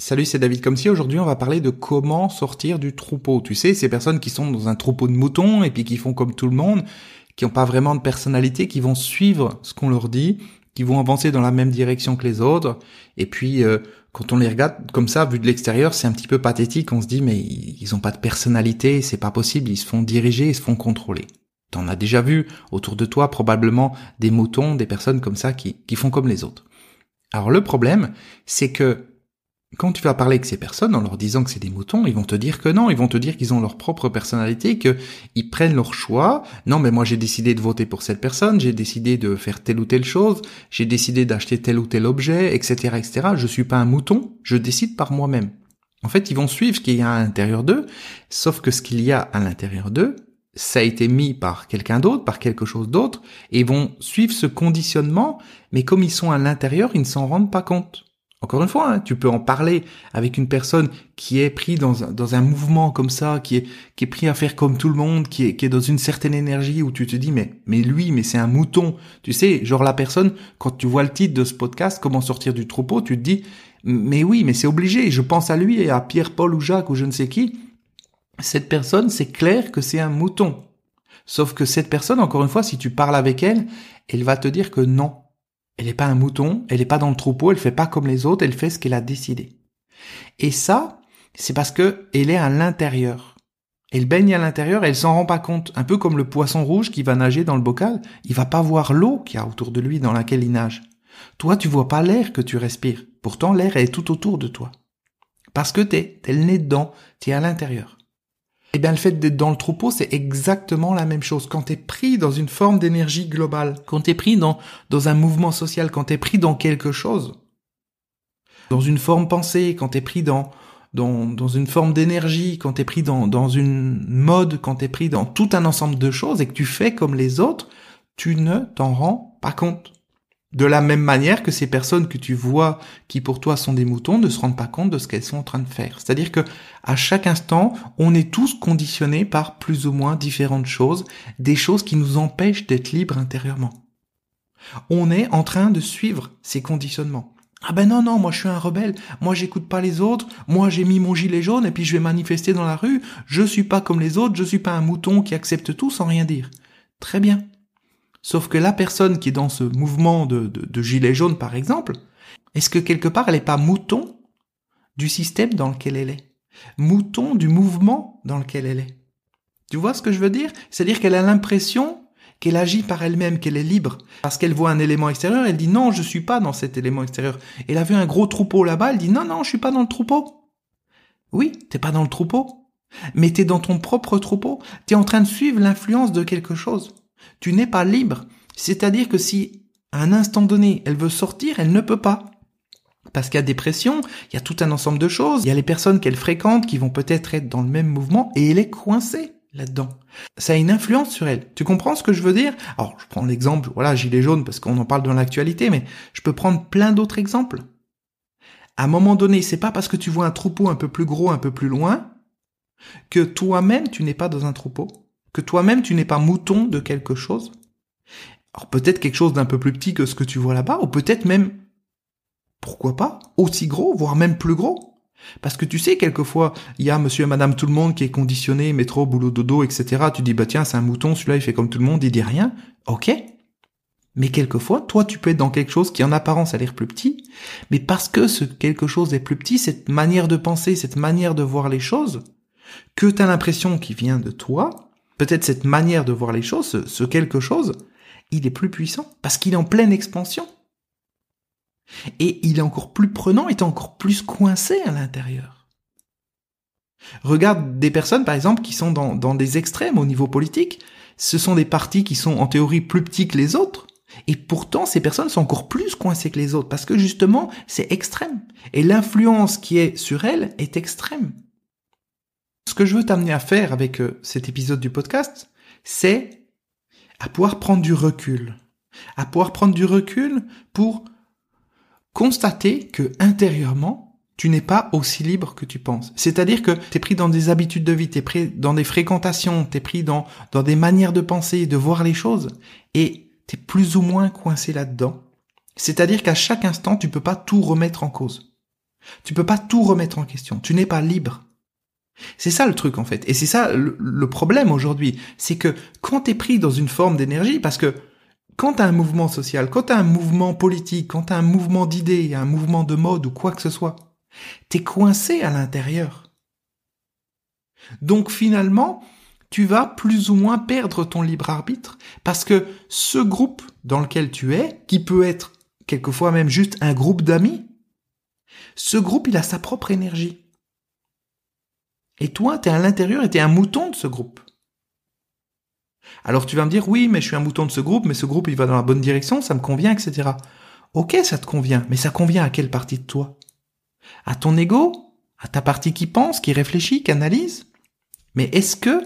Salut, c'est David comme aujourd'hui on va parler de comment sortir du troupeau. Tu sais, ces personnes qui sont dans un troupeau de moutons et puis qui font comme tout le monde, qui n'ont pas vraiment de personnalité, qui vont suivre ce qu'on leur dit, qui vont avancer dans la même direction que les autres. Et puis, euh, quand on les regarde comme ça, vu de l'extérieur, c'est un petit peu pathétique. On se dit, mais ils ont pas de personnalité, c'est pas possible. Ils se font diriger, ils se font contrôler. T'en as déjà vu autour de toi probablement des moutons, des personnes comme ça qui, qui font comme les autres. Alors le problème, c'est que quand tu vas parler avec ces personnes en leur disant que c'est des moutons, ils vont te dire que non, ils vont te dire qu'ils ont leur propre personnalité, qu'ils prennent leur choix. Non, mais moi j'ai décidé de voter pour cette personne, j'ai décidé de faire telle ou telle chose, j'ai décidé d'acheter tel ou tel objet, etc., etc. Je suis pas un mouton, je décide par moi-même. En fait, ils vont suivre ce qu'il y a à l'intérieur d'eux, sauf que ce qu'il y a à l'intérieur d'eux, ça a été mis par quelqu'un d'autre, par quelque chose d'autre, et ils vont suivre ce conditionnement, mais comme ils sont à l'intérieur, ils ne s'en rendent pas compte. Encore une fois, hein, tu peux en parler avec une personne qui est pris dans un, dans un mouvement comme ça, qui est, qui est pris à faire comme tout le monde, qui est, qui est dans une certaine énergie où tu te dis, mais, mais lui, mais c'est un mouton. Tu sais, genre la personne, quand tu vois le titre de ce podcast, comment sortir du troupeau, tu te dis, mais oui, mais c'est obligé. Je pense à lui et à Pierre, Paul ou Jacques ou je ne sais qui. Cette personne, c'est clair que c'est un mouton. Sauf que cette personne, encore une fois, si tu parles avec elle, elle va te dire que non, elle n'est pas un mouton, elle n'est pas dans le troupeau, elle fait pas comme les autres, elle fait ce qu'elle a décidé. Et ça, c'est parce que elle est à l'intérieur. Elle baigne à l'intérieur, elle s'en rend pas compte. Un peu comme le poisson rouge qui va nager dans le bocal, il va pas voir l'eau qu'il y a autour de lui dans laquelle il nage. Toi, tu vois pas l'air que tu respires. Pourtant, l'air est tout autour de toi. Parce que t'es, t'es le nez dedans, t'es à l'intérieur. Eh bien, le fait d'être dans le troupeau, c'est exactement la même chose. Quand tu es pris dans une forme d'énergie globale, quand tu es pris dans, dans un mouvement social, quand tu es pris dans quelque chose, dans une forme pensée, quand tu es pris dans, dans, dans une forme d'énergie, quand tu es pris dans, dans une mode, quand tu es pris dans tout un ensemble de choses et que tu fais comme les autres, tu ne t'en rends pas compte. De la même manière que ces personnes que tu vois qui pour toi sont des moutons ne se rendent pas compte de ce qu'elles sont en train de faire. C'est-à-dire que à chaque instant, on est tous conditionnés par plus ou moins différentes choses, des choses qui nous empêchent d'être libres intérieurement. On est en train de suivre ces conditionnements. Ah ben non, non, moi je suis un rebelle, moi j'écoute pas les autres, moi j'ai mis mon gilet jaune et puis je vais manifester dans la rue, je suis pas comme les autres, je suis pas un mouton qui accepte tout sans rien dire. Très bien. Sauf que la personne qui est dans ce mouvement de, gilet jaune, par exemple, est-ce que quelque part elle n'est pas mouton du système dans lequel elle est? Mouton du mouvement dans lequel elle est Tu vois ce que je veux dire? C'est-à-dire qu'elle a l'impression qu'elle agit par elle-même, qu'elle est libre. Parce qu'elle voit un élément extérieur, elle dit non, je suis pas dans cet élément extérieur. Elle a vu un gros troupeau là-bas, elle dit non, non, je suis pas dans le troupeau. Oui, t'es pas dans le troupeau. Mais t'es dans ton propre troupeau. T'es en train de suivre l'influence de quelque chose. Tu n'es pas libre. C'est-à-dire que si à un instant donné elle veut sortir, elle ne peut pas. Parce qu'il y a des pressions, il y a tout un ensemble de choses, il y a les personnes qu'elle fréquente qui vont peut-être être dans le même mouvement et elle est coincée là-dedans. Ça a une influence sur elle. Tu comprends ce que je veux dire? Alors, je prends l'exemple, voilà, gilet jaune parce qu'on en parle dans l'actualité, mais je peux prendre plein d'autres exemples. À un moment donné, c'est pas parce que tu vois un troupeau un peu plus gros, un peu plus loin, que toi-même tu n'es pas dans un troupeau que toi-même tu n'es pas mouton de quelque chose. Alors peut-être quelque chose d'un peu plus petit que ce que tu vois là-bas, ou peut-être même, pourquoi pas, aussi gros, voire même plus gros. Parce que tu sais, quelquefois, il y a monsieur et madame tout le monde qui est conditionné, métro, boulot, dodo, etc. Tu dis, bah tiens, c'est un mouton, celui-là il fait comme tout le monde, il dit rien. Ok. Mais quelquefois, toi, tu peux être dans quelque chose qui en apparence a l'air plus petit, mais parce que ce quelque chose est plus petit, cette manière de penser, cette manière de voir les choses, que tu as l'impression qu'il vient de toi, peut-être cette manière de voir les choses, ce, quelque chose, il est plus puissant parce qu'il est en pleine expansion. Et il est encore plus prenant, est encore plus coincé à l'intérieur. Regarde des personnes, par exemple, qui sont dans, dans des extrêmes au niveau politique. Ce sont des partis qui sont en théorie plus petits que les autres. Et pourtant, ces personnes sont encore plus coincées que les autres parce que justement, c'est extrême. Et l'influence qui est sur elles est extrême. Ce que je veux t'amener à faire avec euh, cet épisode du podcast, c'est à pouvoir prendre du recul. À pouvoir prendre du recul pour constater que intérieurement, tu n'es pas aussi libre que tu penses. C'est-à-dire que tu es pris dans des habitudes de vie, tu es pris dans des fréquentations, tu es pris dans, des manières de penser, de voir les choses, et tu es plus ou moins coincé là-dedans. C'est-à-dire qu'à chaque instant, tu peux pas tout remettre en cause. Tu peux pas tout remettre en question. Tu n'es pas libre. C'est ça le truc en fait. Et c'est ça le, problème aujourd'hui. C'est que quand tu es pris dans une forme d'énergie, parce que quand tu as un mouvement social, quand tu as un mouvement politique, quand tu as un mouvement d'idées, un mouvement de mode ou quoi que ce soit, tu es coincé à l'intérieur. Donc finalement, tu vas plus ou moins perdre ton libre arbitre parce que ce groupe dans lequel tu es, qui peut être quelquefois même juste un groupe d'amis, ce groupe, il a sa propre énergie. Et toi, tu es à l'intérieur et tu es un mouton de ce groupe. Alors tu vas me dire, oui, mais je suis un mouton de ce groupe, mais ce groupe, il va dans la bonne direction, ça me convient, etc. Ok, ça te convient, mais ça convient à quelle partie de toi? À ton ego? À ta partie qui pense, qui réfléchit, qui analyse? Mais est-ce que,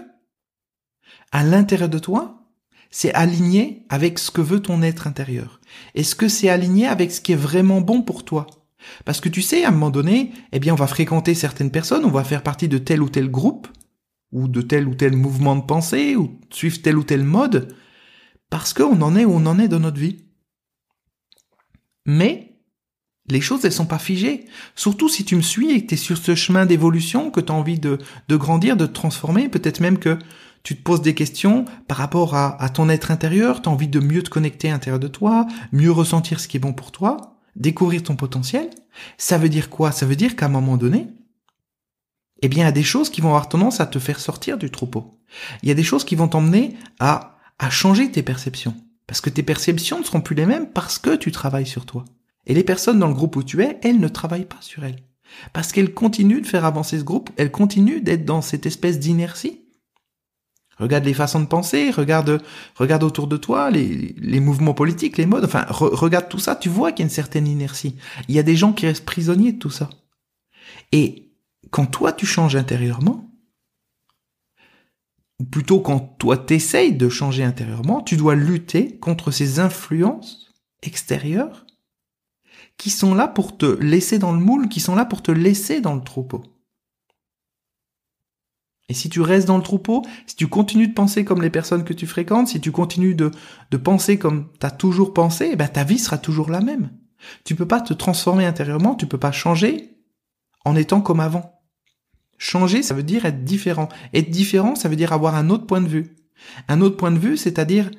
à l'intérieur de toi, c'est aligné avec ce que veut ton être intérieur? Est-ce que c'est aligné avec ce qui est vraiment bon pour toi? Parce que tu sais, à un moment donné, eh bien, on va fréquenter certaines personnes, on va faire partie de tel ou tel groupe, ou de tel ou tel mouvement de pensée, ou suivre tel ou tel mode, parce qu'on en est où on en est dans notre vie. Mais, les choses, elles sont pas figées. Surtout si tu me suis et que tu es sur ce chemin d'évolution, que tu as envie de, grandir, de te transformer, peut-être même que tu te poses des questions par rapport à, à ton être intérieur, tu as envie de mieux te connecter à l'intérieur de toi, mieux ressentir ce qui est bon pour toi découvrir ton potentiel, ça veut dire quoi? Ça veut dire qu'à un moment donné, eh bien, il y a des choses qui vont avoir tendance à te faire sortir du troupeau. Il y a des choses qui vont t'emmener à, à changer tes perceptions. Parce que tes perceptions ne seront plus les mêmes parce que tu travailles sur toi. Et les personnes dans le groupe où tu es, elles ne travaillent pas sur elles. Parce qu'elles continuent de faire avancer ce groupe, elles continuent d'être dans cette espèce d'inertie Regarde les façons de penser, regarde, regarde autour de toi les, les mouvements politiques, les modes. Enfin, regarde tout ça. Tu vois qu'il y a une certaine inertie. Il y a des gens qui restent prisonniers de tout ça. Et quand toi tu changes intérieurement, ou plutôt quand toi t'essayes de changer intérieurement, tu dois lutter contre ces influences extérieures qui sont là pour te laisser dans le moule, qui sont là pour te laisser dans le troupeau. Et si tu restes dans le troupeau, si tu continues de penser comme les personnes que tu fréquentes, si tu continues de, de penser comme tu as toujours pensé, eh ben ta vie sera toujours la même. Tu peux pas te transformer intérieurement, tu peux pas changer en étant comme avant. Changer, ça veut dire être différent. Être différent, ça veut dire avoir un autre point de vue. Un autre point de vue, c'est-à-dire,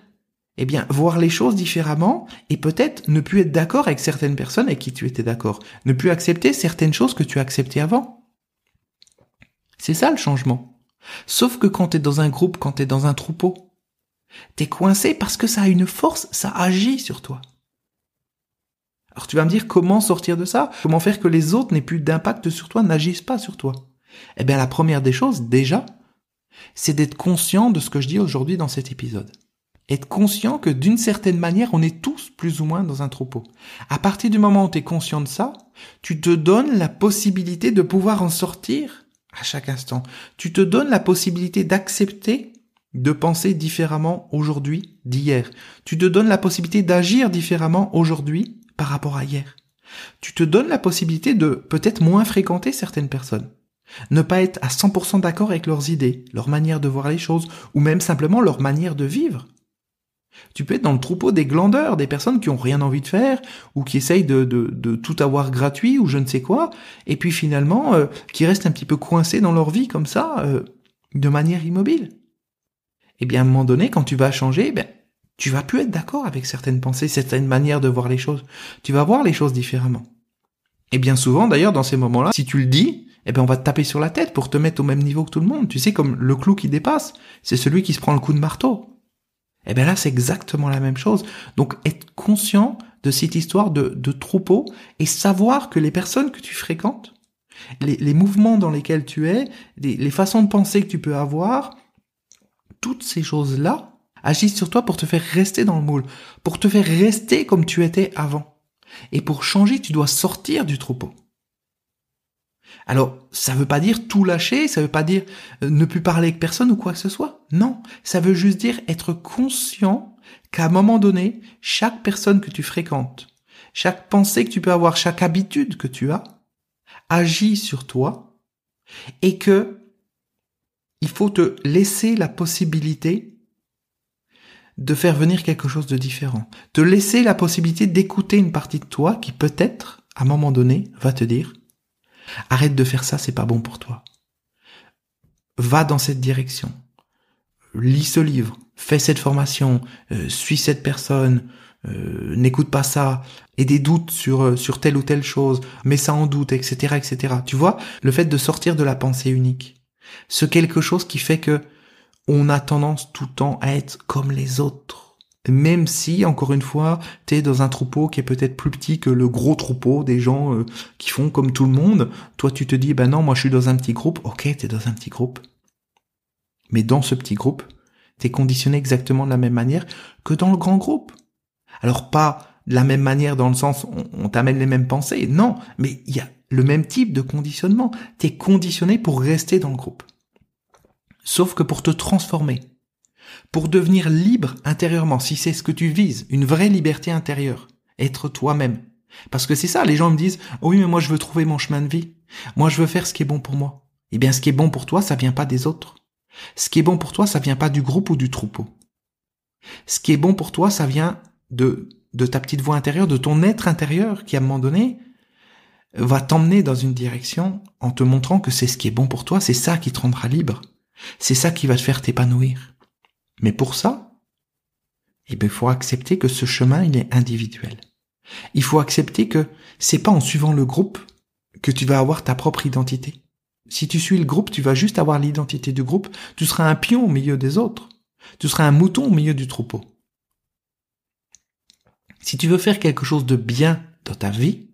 eh bien, voir les choses différemment et peut-être ne plus être d'accord avec certaines personnes avec qui tu étais d'accord. Ne plus accepter certaines choses que tu as acceptées avant. C'est ça le changement. Sauf que quand t'es dans un groupe, quand t'es dans un troupeau, t'es coincé parce que ça a une force, ça agit sur toi. Alors tu vas me dire comment sortir de ça? Comment faire que les autres n'aient plus d'impact sur toi, n'agissent pas sur toi? Eh bien la première des choses, déjà, c'est d'être conscient de ce que je dis aujourd'hui dans cet épisode. Être conscient que d'une certaine manière, on est tous plus ou moins dans un troupeau. À partir du moment où tu es conscient de ça, tu te donnes la possibilité de pouvoir en sortir à chaque instant. Tu te donnes la possibilité d'accepter de penser différemment aujourd'hui d'hier. Tu te donnes la possibilité d'agir différemment aujourd'hui par rapport à hier. Tu te donnes la possibilité de peut-être moins fréquenter certaines personnes. Ne pas être à 100% d'accord avec leurs idées, leur manière de voir les choses, ou même simplement leur manière de vivre. Tu peux être dans le troupeau des glandeurs, des personnes qui ont rien envie de faire, ou qui essayent de, de, tout avoir gratuit, ou je ne sais quoi, et puis finalement, euh, qui restent un petit peu coincés dans leur vie comme ça, euh, de manière immobile. Et eh bien, à un moment donné, quand tu vas changer, ben, tu vas plus être d'accord avec certaines pensées, certaines manières de voir les choses. Tu vas voir les choses différemment. Et bien souvent, d'ailleurs, dans ces moments-là, si tu le dis, eh ben, on va te taper sur la tête pour te mettre au même niveau que tout le monde. Tu sais, comme le clou qui dépasse, c'est celui qui se prend le coup de marteau. Eh bien là, c'est exactement la même chose. Donc, être conscient de cette histoire de, de troupeau et savoir que les personnes que tu fréquentes, les, mouvements dans lesquels tu es, les, les façons de penser que tu peux avoir, toutes ces choses-là agissent sur toi pour te faire rester dans le moule, pour te faire rester comme tu étais avant. Et pour changer, tu dois sortir du troupeau. Alors, ça veut pas dire tout lâcher, ça veut pas dire euh, ne plus parler avec personne ou quoi que ce soit. Non, ça veut juste dire être conscient qu'à un moment donné, chaque personne que tu fréquentes, chaque pensée que tu peux avoir, chaque habitude que tu as, agit sur toi et que il faut te laisser la possibilité de faire venir quelque chose de différent, te laisser la possibilité d'écouter une partie de toi qui peut-être, à un moment donné, va te dire Arrête de faire ça, c'est pas bon pour toi. Va dans cette direction. Lis ce livre, fais cette formation, euh, suis cette personne, euh, n'écoute pas ça, et des doutes sur euh, sur telle ou telle chose, mets ça en doute, etc., etc. Tu vois, le fait de sortir de la pensée unique, ce quelque chose qui fait que on a tendance tout le temps à être comme les autres. Même si, encore une fois, t'es dans un troupeau qui est peut-être plus petit que le gros troupeau des gens euh, qui font comme tout le monde, toi tu te dis, ben non, moi je suis dans un petit groupe, ok, t'es dans un petit groupe. Mais dans ce petit groupe, t'es conditionné exactement de la même manière que dans le grand groupe. Alors pas de la même manière dans le sens on, on t'amène les mêmes pensées, non, mais il y a le même type de conditionnement. T'es conditionné pour rester dans le groupe. Sauf que pour te transformer, pour devenir libre intérieurement, si c'est ce que tu vises, une vraie liberté intérieure, être toi-même. Parce que c'est ça, les gens me disent, oui, mais moi je veux trouver mon chemin de vie. Moi je veux faire ce qui est bon pour moi. Eh bien, ce qui est bon pour toi, ça vient pas des autres. Ce qui est bon pour toi, ça vient pas du groupe ou du troupeau. Ce qui est bon pour toi, ça vient de ta petite voix intérieure, de ton être intérieur qui, à un moment donné, va t'emmener dans une direction en te montrant que c'est ce qui est bon pour toi, c'est ça qui te rendra libre. C'est ça qui va te faire t'épanouir. Mais pour ça, eh il faut accepter que ce chemin, il est individuel. Il faut accepter que c'est pas en suivant le groupe que tu vas avoir ta propre identité. Si tu suis le groupe, tu vas juste avoir l'identité du groupe. Tu seras un pion au milieu des autres. Tu seras un mouton au milieu du troupeau. Si tu veux faire quelque chose de bien dans ta vie,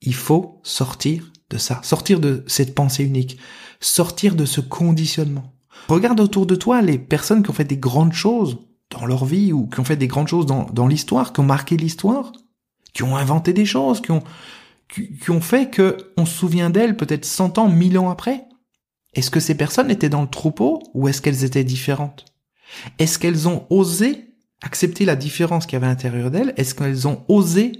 il faut sortir de ça, sortir de cette pensée unique, sortir de ce conditionnement. Regarde autour de toi les personnes qui ont fait des grandes choses dans leur vie ou qui ont fait des grandes choses dans, dans l'histoire, qui ont marqué l'histoire, qui ont inventé des choses, qui ont, qui, ont fait que on se souvient d'elles peut-être 100 ans, 1000 ans après. Est-ce que ces personnes étaient dans le troupeau ou est-ce qu'elles étaient différentes? Est-ce qu'elles ont osé accepter la différence qu'il y avait à l'intérieur d'elles? Est-ce qu'elles ont osé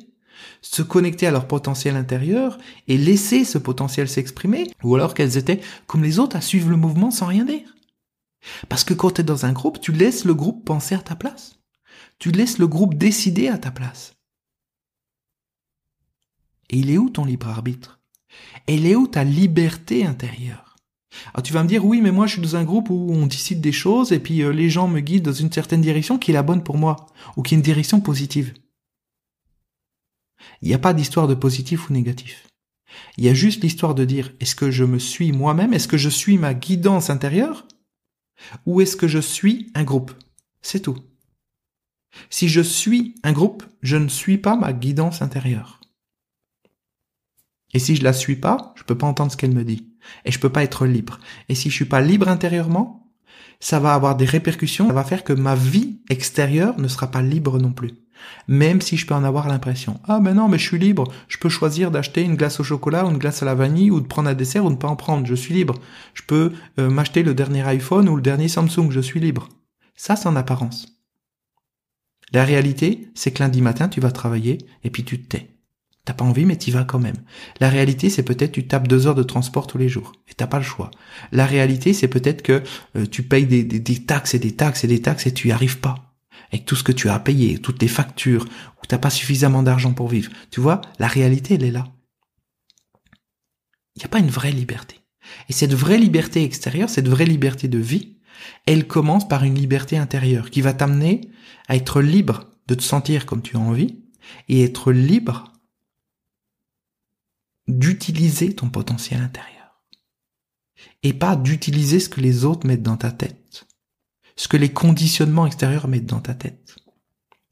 se connecter à leur potentiel intérieur et laisser ce potentiel s'exprimer? Ou alors qu'elles étaient comme les autres à suivre le mouvement sans rien dire? Parce que quand tu es dans un groupe, tu laisses le groupe penser à ta place. Tu laisses le groupe décider à ta place. Et il est où ton libre arbitre? Elle est où ta liberté intérieure? Alors tu vas me dire, oui, mais moi je suis dans un groupe où on décide des choses et puis euh, les gens me guident dans une certaine direction qui est la bonne pour moi, ou qui est une direction positive. Il n'y a pas d'histoire de positif ou négatif. Il y a juste l'histoire de dire, est-ce que je me suis moi-même? Est-ce que je suis ma guidance intérieure? Ou est-ce que je suis un groupe? C'est tout. Si je suis un groupe, je ne suis pas ma guidance intérieure. Et si je la suis pas, je peux pas entendre ce qu'elle me dit. Et je peux pas être libre. Et si je suis pas libre intérieurement, ça va avoir des répercussions, ça va faire que ma vie extérieure ne sera pas libre non plus. Même si je peux en avoir l'impression. Ah mais non, mais je suis libre. Je peux choisir d'acheter une glace au chocolat ou une glace à la vanille ou de prendre un dessert ou de ne pas en prendre. Je suis libre. Je peux euh, m'acheter le dernier iPhone ou le dernier Samsung. Je suis libre. Ça, c'est en apparence. La réalité, c'est que lundi matin, tu vas travailler et puis tu te tais. T'as pas envie, mais t'y vas quand même. La réalité, c'est peut-être tu tapes deux heures de transport tous les jours et t'as pas le choix. La réalité, c'est peut-être que euh, tu payes des, des, taxes et des taxes et des taxes et tu y arrives pas avec tout ce que tu as payé, toutes tes factures, où t'as pas suffisamment d'argent pour vivre. Tu vois, la réalité, elle est là. Il n'y a pas une vraie liberté. Et cette vraie liberté extérieure, cette vraie liberté de vie, elle commence par une liberté intérieure qui va t'amener à être libre de te sentir comme tu as envie et être libre d'utiliser ton potentiel intérieur. Et pas d'utiliser ce que les autres mettent dans ta tête ce que les conditionnements extérieurs mettent dans ta tête.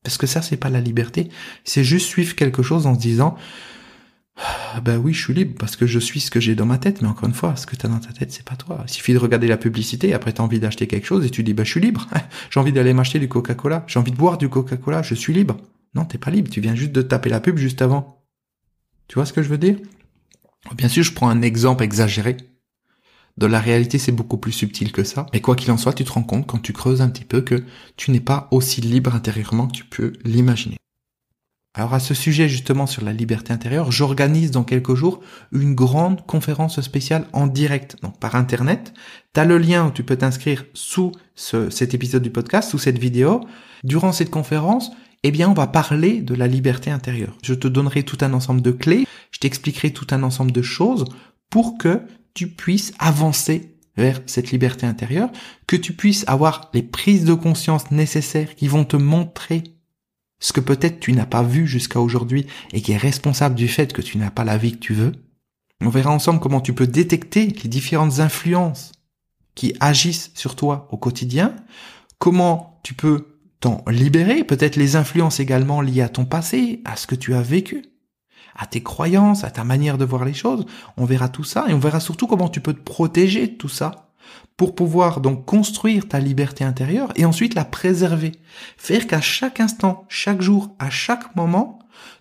Parce que ça, c'est pas la liberté, c'est juste suivre quelque chose en se disant, ben oui, je suis libre parce que je suis ce que j'ai dans ma tête, mais encore une fois, ce que tu as dans ta tête, c'est pas toi. Il suffit de regarder la publicité, après tu as envie d'acheter quelque chose et tu dis, bah je suis libre, j'ai envie d'aller m'acheter du Coca-Cola, j'ai envie de boire du Coca-Cola, je suis libre. Non, t'es pas libre, tu viens juste de taper la pub juste avant. Tu vois ce que je veux dire? Bien sûr, je prends un exemple exagéré, dans la réalité, c'est beaucoup plus subtil que ça. Mais quoi qu'il en soit, tu te rends compte quand tu creuses un petit peu que tu n'es pas aussi libre intérieurement que tu peux l'imaginer. Alors à ce sujet justement sur la liberté intérieure, j'organise dans quelques jours une grande conférence spéciale en direct, donc par internet. Tu as le lien où tu peux t'inscrire sous cet épisode du podcast, sous cette vidéo. Durant cette conférence, eh bien, on va parler de la liberté intérieure. Je te donnerai tout un ensemble de clés, je t'expliquerai tout un ensemble de choses pour que tu puisses avancer vers cette liberté intérieure, que tu puisses avoir les prises de conscience nécessaires qui vont te montrer ce que peut-être tu n'as pas vu jusqu'à aujourd'hui et qui est responsable du fait que tu n'as pas la vie que tu veux. On verra ensemble comment tu peux détecter les différentes influences qui agissent sur toi au quotidien, comment tu peux t'en libérer, peut-être les influences également liées à ton passé, à ce que tu as vécu, à tes croyances, à ta manière de voir les choses. On verra tout ça et on verra surtout comment tu peux te protéger de tout ça pour pouvoir donc construire ta liberté intérieure et ensuite la préserver. Faire qu'à chaque instant, chaque jour, à chaque moment,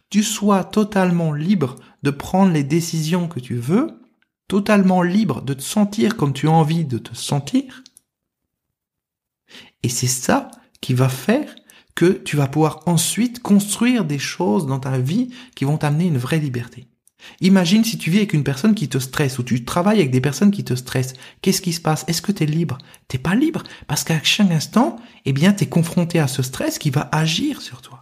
tu sois totalement libre de prendre les décisions que tu veux, totalement libre de te sentir comme tu as envie de te sentir. Et c'est ça qui va faire que tu vas pouvoir ensuite construire des choses dans ta vie qui vont t'amener une vraie liberté. Imagine si tu vis avec une personne qui te stresse ou tu travailles avec des personnes qui te stressent. Qu'est-ce qui se passe? Est-ce que tu es libre? T'es pas libre? Parce qu'à chaque instant, eh bien, tu es confronté à ce stress qui va agir sur toi.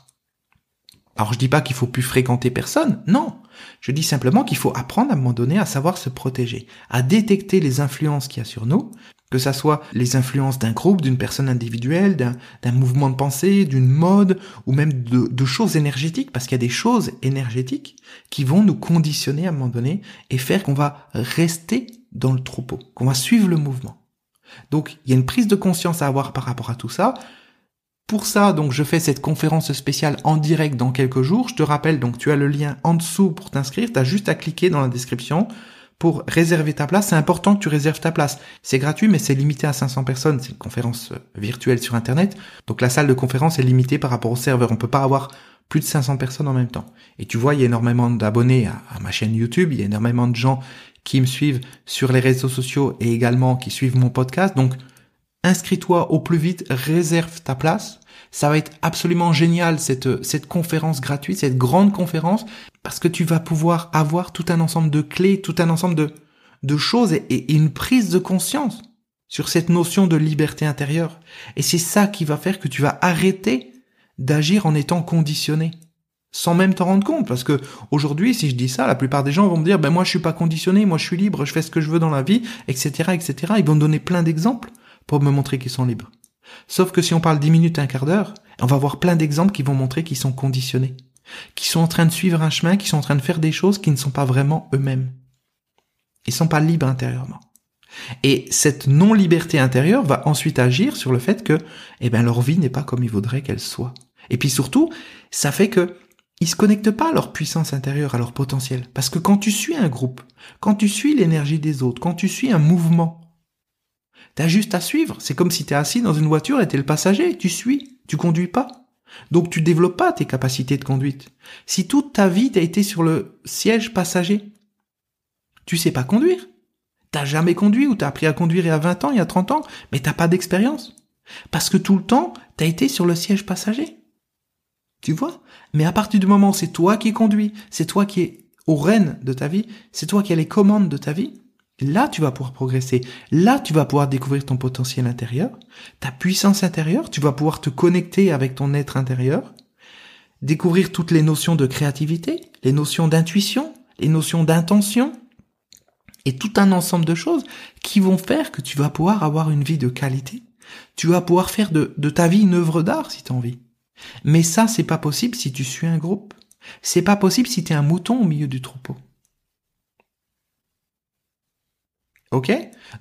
Alors je dis pas qu'il faut plus fréquenter personne, non. Je dis simplement qu'il faut apprendre à un moment donné à savoir se protéger, à détecter les influences qu'il y a sur nous, que ça soit les influences d'un groupe, d'une personne individuelle, d'un mouvement de pensée, d'une mode, ou même de, choses énergétiques, parce qu'il y a des choses énergétiques qui vont nous conditionner à un moment donné et faire qu'on va rester dans le troupeau, qu'on va suivre le mouvement. Donc il y a une prise de conscience à avoir par rapport à tout ça. Pour ça, donc, je fais cette conférence spéciale en direct dans quelques jours. Je te rappelle, donc, tu as le lien en dessous pour t'inscrire. Tu as juste à cliquer dans la description pour réserver ta place. C'est important que tu réserves ta place. C'est gratuit, mais c'est limité à 500 personnes. C'est une conférence euh, virtuelle sur Internet. Donc la salle de conférence est limitée par rapport au serveur. On peut pas avoir plus de 500 personnes en même temps. Et tu vois, il y a énormément d'abonnés à, ma chaîne YouTube. Il y a énormément de gens qui me suivent sur les réseaux sociaux et également qui suivent mon podcast. Donc, inscris-toi au plus vite, réserve ta place. Ça va être absolument génial cette, cette conférence gratuite, cette grande conférence, parce que tu vas pouvoir avoir tout un ensemble de clés, tout un ensemble de, de choses et, une prise de conscience sur cette notion de liberté intérieure. Et c'est ça qui va faire que tu vas arrêter d'agir en étant conditionné. Sans même t'en rendre compte parce que aujourd'hui si je dis ça la plupart des gens vont me dire ben moi je suis pas conditionné moi je suis libre je fais ce que je veux dans la vie etc etc ils vont donner plein d'exemples pour me montrer qu'ils sont libres Sauf que si on parle dix minutes, un quart d'heure, on va voir plein d'exemples qui vont montrer qu'ils sont conditionnés, qui sont en train de suivre un chemin, qui sont en train de faire des choses qui ne sont pas vraiment eux-mêmes. Ils sont pas libres intérieurement. Et cette non-liberté intérieure va ensuite agir sur le fait que, eh ben, leur vie n'est pas comme ils voudraient qu'elle soit. Et puis surtout, ça fait que ils se connectent pas à leur puissance intérieure, à leur potentiel. Parce que quand tu suis un groupe, quand tu suis l'énergie des autres, quand tu suis un mouvement, T'as juste à suivre. C'est comme si t'es assis dans une voiture et t'es le passager. Tu suis. Tu conduis pas. Donc tu développes pas tes capacités de conduite. Si toute ta vie t'as été sur le siège passager, tu sais pas conduire. T'as jamais conduit ou t'as appris à conduire il y a 20 ans, il y a 30 ans, mais t'as pas d'expérience. Parce que tout le temps, t'as été sur le siège passager. Tu vois? Mais à partir du moment où c'est toi qui conduis, c'est toi qui es au rênes de ta vie, c'est toi qui as les commandes de ta vie, Là, tu vas pouvoir progresser. Là, tu vas pouvoir découvrir ton potentiel intérieur, ta puissance intérieure. Tu vas pouvoir te connecter avec ton être intérieur, découvrir toutes les notions de créativité, les notions d'intuition, les notions d'intention, et tout un ensemble de choses qui vont faire que tu vas pouvoir avoir une vie de qualité. Tu vas pouvoir faire de, ta vie une œuvre d'art si tu as envie. Mais ça, c'est pas possible si tu suis un groupe. C'est pas possible si tu es un mouton au milieu du troupeau. Ok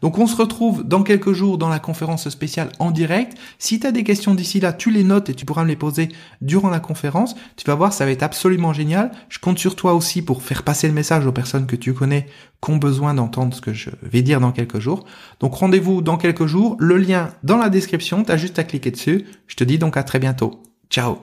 Donc on se retrouve dans quelques jours dans la conférence spéciale en direct. Si tu as des questions d'ici là, tu les notes et tu pourras me les poser durant la conférence. Tu vas voir, ça va être absolument génial. Je compte sur toi aussi pour faire passer le message aux personnes que tu connais qui ont besoin d'entendre ce que je vais dire dans quelques jours. Donc rendez-vous dans quelques jours. Le lien dans la description, tu as juste à cliquer dessus. Je te dis donc à très bientôt. Ciao